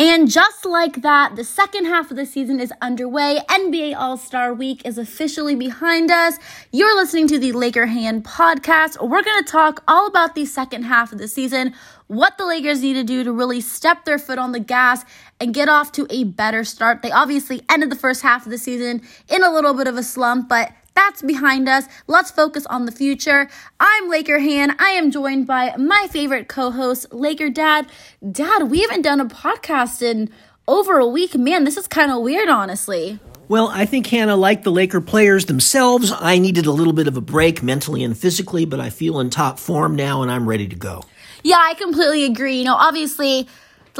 And just like that, the second half of the season is underway. NBA All Star Week is officially behind us. You're listening to the Laker Hand podcast. We're going to talk all about the second half of the season, what the Lakers need to do to really step their foot on the gas and get off to a better start. They obviously ended the first half of the season in a little bit of a slump, but that's behind us. Let's focus on the future. I'm Laker Hannah. I am joined by my favorite co host, Laker Dad. Dad, we haven't done a podcast in over a week. Man, this is kind of weird, honestly. Well, I think Hannah, like the Laker players themselves, I needed a little bit of a break mentally and physically, but I feel in top form now and I'm ready to go. Yeah, I completely agree. You know, obviously,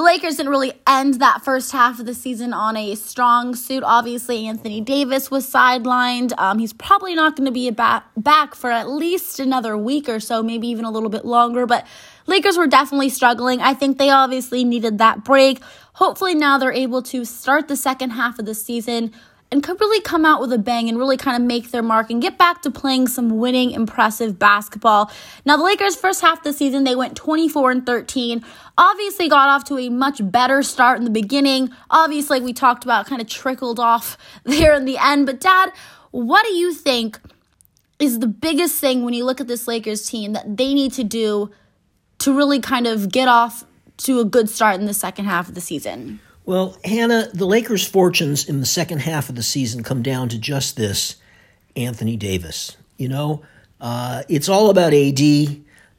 the Lakers didn't really end that first half of the season on a strong suit. Obviously, Anthony Davis was sidelined. Um, he's probably not going to be ba- back for at least another week or so, maybe even a little bit longer. But Lakers were definitely struggling. I think they obviously needed that break. Hopefully, now they're able to start the second half of the season and could really come out with a bang and really kind of make their mark and get back to playing some winning, impressive basketball. Now, the Lakers' first half of the season, they went 24 and 13. Obviously, got off to a much better start in the beginning. Obviously, we talked about, kind of trickled off there in the end. But, Dad, what do you think is the biggest thing when you look at this Lakers team that they need to do to really kind of get off to a good start in the second half of the season? Well, Hannah, the Lakers' fortunes in the second half of the season come down to just this Anthony Davis. You know, uh, it's all about AD.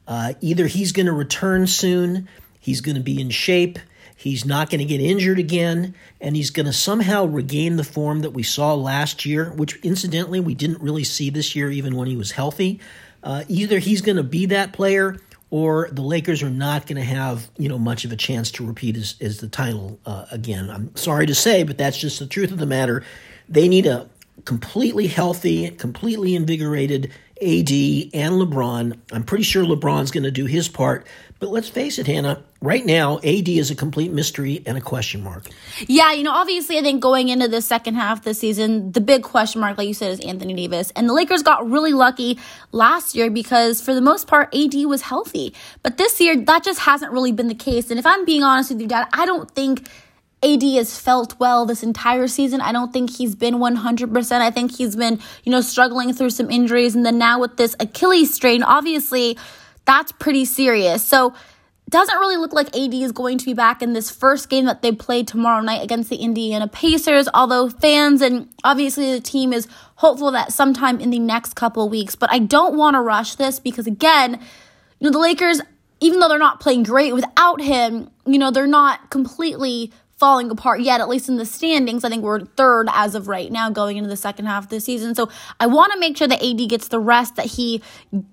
Uh, either he's going to return soon, he's going to be in shape, he's not going to get injured again, and he's going to somehow regain the form that we saw last year, which incidentally we didn't really see this year, even when he was healthy. Uh, either he's going to be that player or the Lakers are not going to have you know much of a chance to repeat as, as the title uh, again. I'm sorry to say, but that's just the truth of the matter. They need a completely healthy, completely invigorated AD and LeBron. I'm pretty sure LeBron's going to do his part, but let's face it, Hannah, right now, AD is a complete mystery and a question mark. Yeah, you know, obviously, I think going into the second half of the season, the big question mark, like you said, is Anthony Davis. And the Lakers got really lucky last year because, for the most part, AD was healthy. But this year, that just hasn't really been the case. And if I'm being honest with you, Dad, I don't think. AD has felt well this entire season. I don't think he's been 100%. I think he's been, you know, struggling through some injuries. And then now with this Achilles strain, obviously, that's pretty serious. So, doesn't really look like AD is going to be back in this first game that they play tomorrow night against the Indiana Pacers, although fans and obviously the team is hopeful that sometime in the next couple weeks. But I don't want to rush this because, again, you know, the Lakers, even though they're not playing great without him, you know, they're not completely falling apart yet, at least in the standings. I think we're third as of right now going into the second half of the season. So I want to make sure that AD gets the rest that he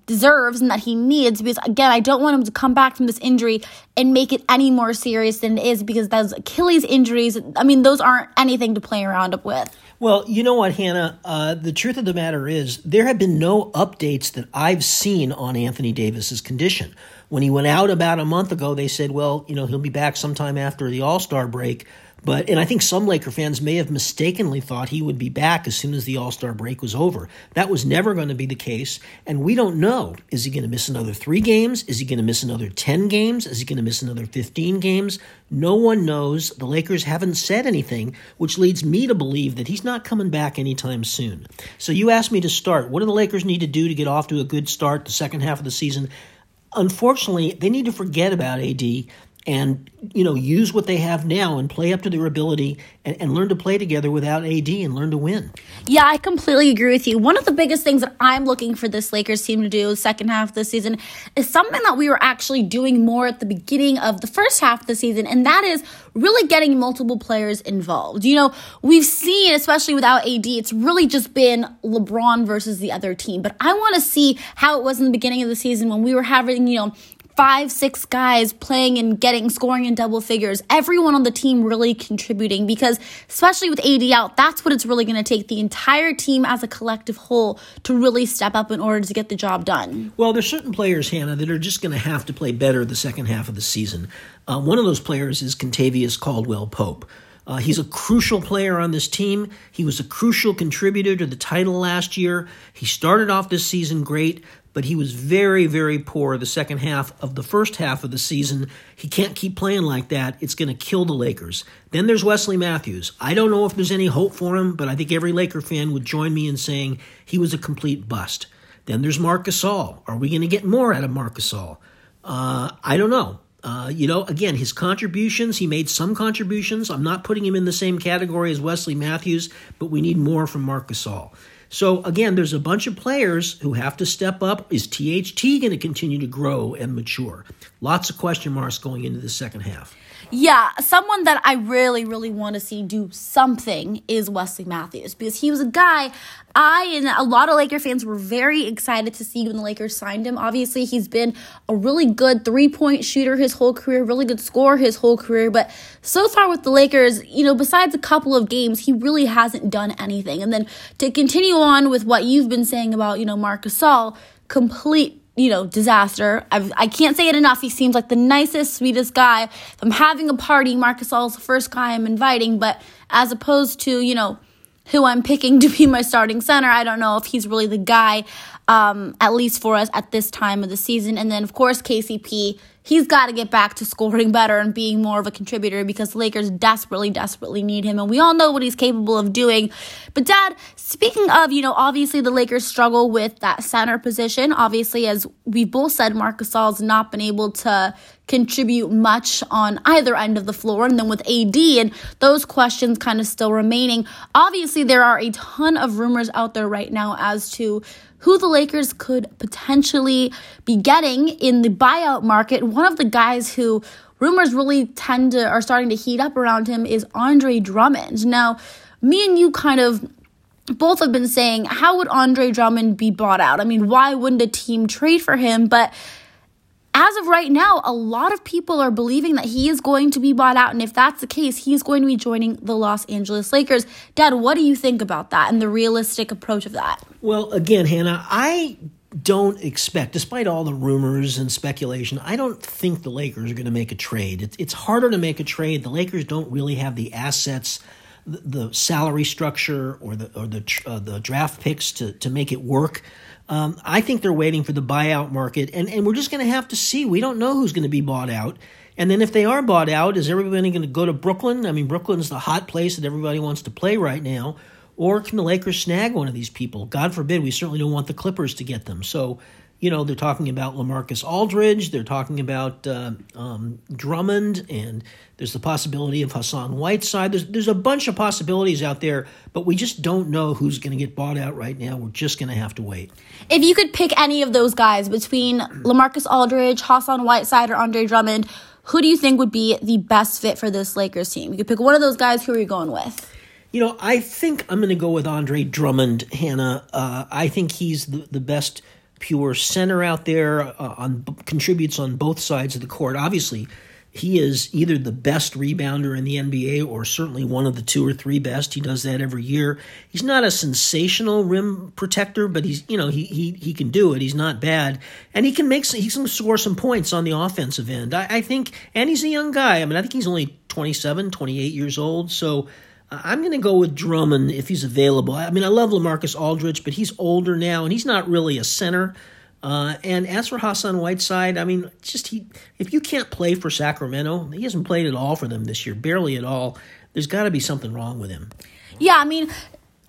deserves and that he needs because, again, I don't want him to come back from this injury and make it any more serious than it is because those Achilles injuries, I mean, those aren't anything to play around with. Well, you know what, Hannah? Uh, the truth of the matter is, there have been no updates that I've seen on Anthony Davis's condition. When he went out about a month ago, they said, well, you know, he'll be back sometime after the All Star break. But, and I think some Laker fans may have mistakenly thought he would be back as soon as the All Star break was over. That was never going to be the case. And we don't know. Is he going to miss another three games? Is he going to miss another 10 games? Is he going to miss another 15 games? No one knows. The Lakers haven't said anything, which leads me to believe that he's not coming back anytime soon. So you asked me to start. What do the Lakers need to do to get off to a good start the second half of the season? unfortunately, they need to forget about AD and you know use what they have now and play up to their ability and, and, learn to play together without AD and learn to win. Yeah, I completely agree with you. One of the biggest things that I'm looking for this Lakers team to do second half of the season is something that we were actually doing more at the beginning of the first half of the season, and that is really getting multiple players involved. You know, we've seen, especially without AD, it's really just been LeBron versus the other team. But I want to see how it was in the beginning of the season when we were having, you know, five, six guys playing and getting scoring in double figures. Everyone on the team really contributing because, especially with AD out, that's what it's really going to take the entire team as a collective whole to really step up in order to get the job done. Well, there's certain players, Hannah, that are just going to have to play better the second half of the season. Uh, one of those players is Kentavious Caldwell Pope. Uh, he's a crucial player on this team. He was a crucial contributor to the title last year. He started off this season great, but he was very, very poor the second half of the first half of the season. He can't keep playing like that. It's going to kill the Lakers. Then there's Wesley Matthews. I don't know if there's any hope for him, but I think every Laker fan would join me in saying he was a complete bust. Then there's Marcus Gasol. Are we going to get more out of Marcus Gasol? Uh, I don't know. Uh, you know, again, his contributions, he made some contributions. I'm not putting him in the same category as Wesley Matthews, but we need more from Marcus Gasol. So again, there's a bunch of players who have to step up. Is THT going to continue to grow and mature? Lots of question marks going into the second half. Yeah, someone that I really, really want to see do something is Wesley Matthews because he was a guy I and a lot of Laker fans were very excited to see when the Lakers signed him. Obviously, he's been a really good three point shooter his whole career, really good scorer his whole career. But so far with the Lakers, you know, besides a couple of games, he really hasn't done anything. And then to continue on with what you've been saying about, you know, Marcus Gasol, complete you know, disaster. I've, I can not say it enough. He seems like the nicest, sweetest guy. If I'm having a party, Marc Gasol's the first guy I'm inviting, but as opposed to, you know, who I'm picking to be my starting center, I don't know if he's really the guy, um, at least for us at this time of the season. And then, of course, KCP he's got to get back to scoring better and being more of a contributor because the Lakers desperately, desperately need him. And we all know what he's capable of doing. But, Dad, speaking of, you know, obviously the Lakers struggle with that center position. Obviously, as we've both said, Marc Gasol's not been able to contribute much on either end of the floor. And then with AD and those questions kind of still remaining, obviously there are a ton of rumors out there right now as to who the Lakers could potentially be getting in the buyout market. One of the guys who rumors really tend to are starting to heat up around him is Andre Drummond. Now, me and you kind of both have been saying, how would Andre Drummond be bought out? I mean, why wouldn't a team trade for him? But as of right now, a lot of people are believing that he is going to be bought out. And if that's the case, he is going to be joining the Los Angeles Lakers. Dad, what do you think about that and the realistic approach of that? Well, again, Hannah, I don't expect, despite all the rumors and speculation, I don't think the Lakers are going to make a trade. it's harder to make a trade. The Lakers don't really have the assets, the, salary structure, or the or the uh, the draft picks to to make it work. Um, I think they're waiting for the buyout market, and, and we're just going to have to see. We don't know who's going to be bought out. And then if they are bought out, is everybody going to go to Brooklyn? I mean, Brooklyn's the hot place that everybody wants to play right now. Or can the Lakers snag one of these people? God forbid, we certainly don't want the Clippers to get them. So you know, they're talking about LaMarcus Aldridge, they're talking about uh, um, Drummond, and there's the possibility of Hassan Whiteside. There's, there's a bunch of possibilities out there, but we just don't know who's going to get bought out right now. We're just going to have to wait. If you could pick any of those guys between LaMarcus Aldridge, Hassan Whiteside, or Andre Drummond, who do you think would be the best fit for this Lakers team? You could pick one of those guys. Who are you going with? You know, I think I'm going to go with Andre Drummond, Hannah. Uh, I think he's the, the best – pure center out there, uh, on contributes on both sides of the court. Obviously, he is either the best rebounder in the NBA or certainly one of the two or three best. He does that every year. He's not a sensational rim protector, but he's you know he he he can do it. He's not bad, and he can make some, he can score some points on the offensive end. I, I think, and he's a young guy. I mean, I think he's only 27, 28 years old, so. I'm going to go with Drummond if he's available. I mean, I love LaMarcus Aldridge, but he's older now, and he's not really a center. Uh, and as for Hassan Whiteside, I mean, just he if you can't play for Sacramento, he hasn't played at all for them this year, barely at all. There's got to be something wrong with him. Yeah, I mean,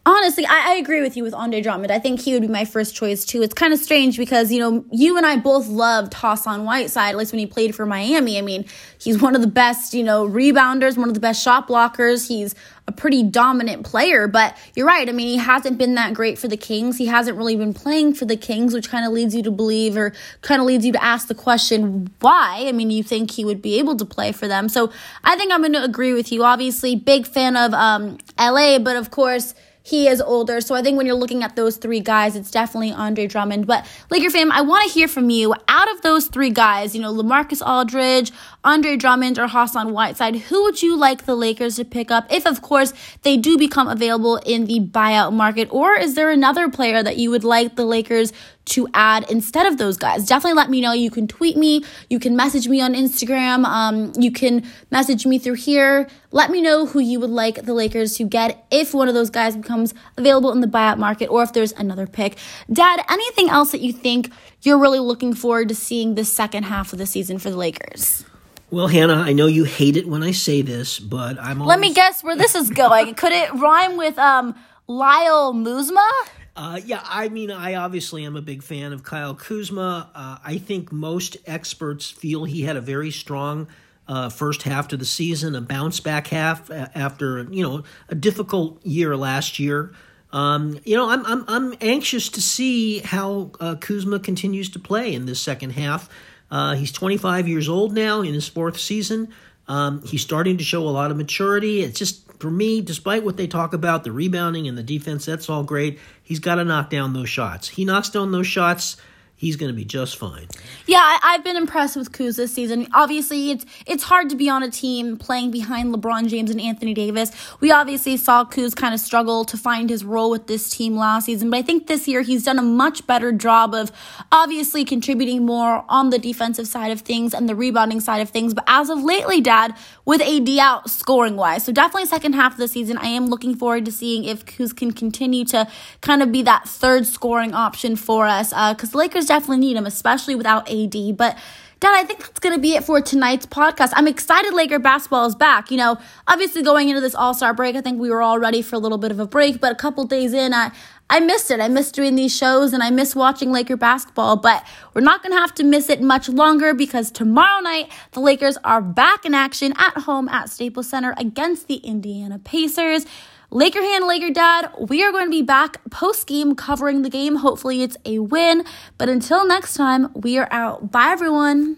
honestly, I, I, agree with you with Andre Drummond. I think he would be my first choice too. It's kind of strange because, you know, you and I both loved Hassan Whiteside, at least when he played for Miami. I mean, he's one of the best, you know, rebounders, one of the best shot blockers. He's a pretty dominant player, but you're right. I mean, he hasn't been that great for the Kings. He hasn't really been playing for the Kings, which kind of leads you to believe or kind of leads you to ask the question, why? I mean, you think he would be able to play for them. So I think I'm going to agree with you. Obviously, big fan of um, LA, but of course, he is older. So I think when you're looking at those three guys, it's definitely Andre Drummond. But Laker fam, I want to hear from you. Out of those three guys, you know, LaMarcus Aldridge, Andre Drummond, or Hassan Whiteside, who would you like the Lakers to pick up if, of course, they do become available in the buyout market? Or is there another player that you would like the Lakers to add instead of those guys. Definitely let me know. You can tweet me, you can message me on Instagram, um, you can message me through here. Let me know who you would like the Lakers to get if one of those guys becomes available in the buyout market or if there's another pick. Dad, anything else that you think you're really looking forward to seeing the second half of the season for the Lakers? Well, Hannah, I know you hate it when I say this, but I'm. Always... Let me guess where this is going. Could it rhyme with um, Lyle Muzma? Uh, yeah, I mean, I obviously am a big fan of Kyle Kuzma. Uh, I think most experts feel he had a very strong uh, first half to the season, a bounce back half after you know a difficult year last year. Um, you know, I'm I'm I'm anxious to see how uh, Kuzma continues to play in this second half. Uh, he's 25 years old now in his fourth season. Um, he's starting to show a lot of maturity. It's just for me, despite what they talk about, the rebounding and the defense, that's all great. He's got to knock down those shots. He knocks down those shots he's going to be just fine. Yeah, I, have been impressed with Kuz this season. Obviously, it's it's hard to be on a team playing behind LeBron James and Anthony Davis. We obviously saw Kuz kind of struggle to find his role with this team last season, but I think this year he's done a much better job of obviously contributing more on the defensive side of things and the rebounding side of things. But as of lately, Dad, with AD out scoring wise, so definitely second half of the season, I am looking forward to seeing if Kuz can continue to kind of be that third scoring option for us because uh, Lakers definitely need him, especially without AD. But Dad, I think that's going to be it for tonight's podcast. I'm excited Laker basketball is back. You know, obviously going into this All Star break, I think we were all ready for a little bit of a break, but a couple days in, I, I missed it. I missed doing these shows and I miss watching Laker basketball, but we're not going to have to miss it much longer because tomorrow night, the Lakers are back in action at home at Staples Center against the Indiana Pacers. Laker hand, Laker dad, we are going to be back post game covering the game. Hopefully, it's a win. But until next time, we are out. Bye, everyone.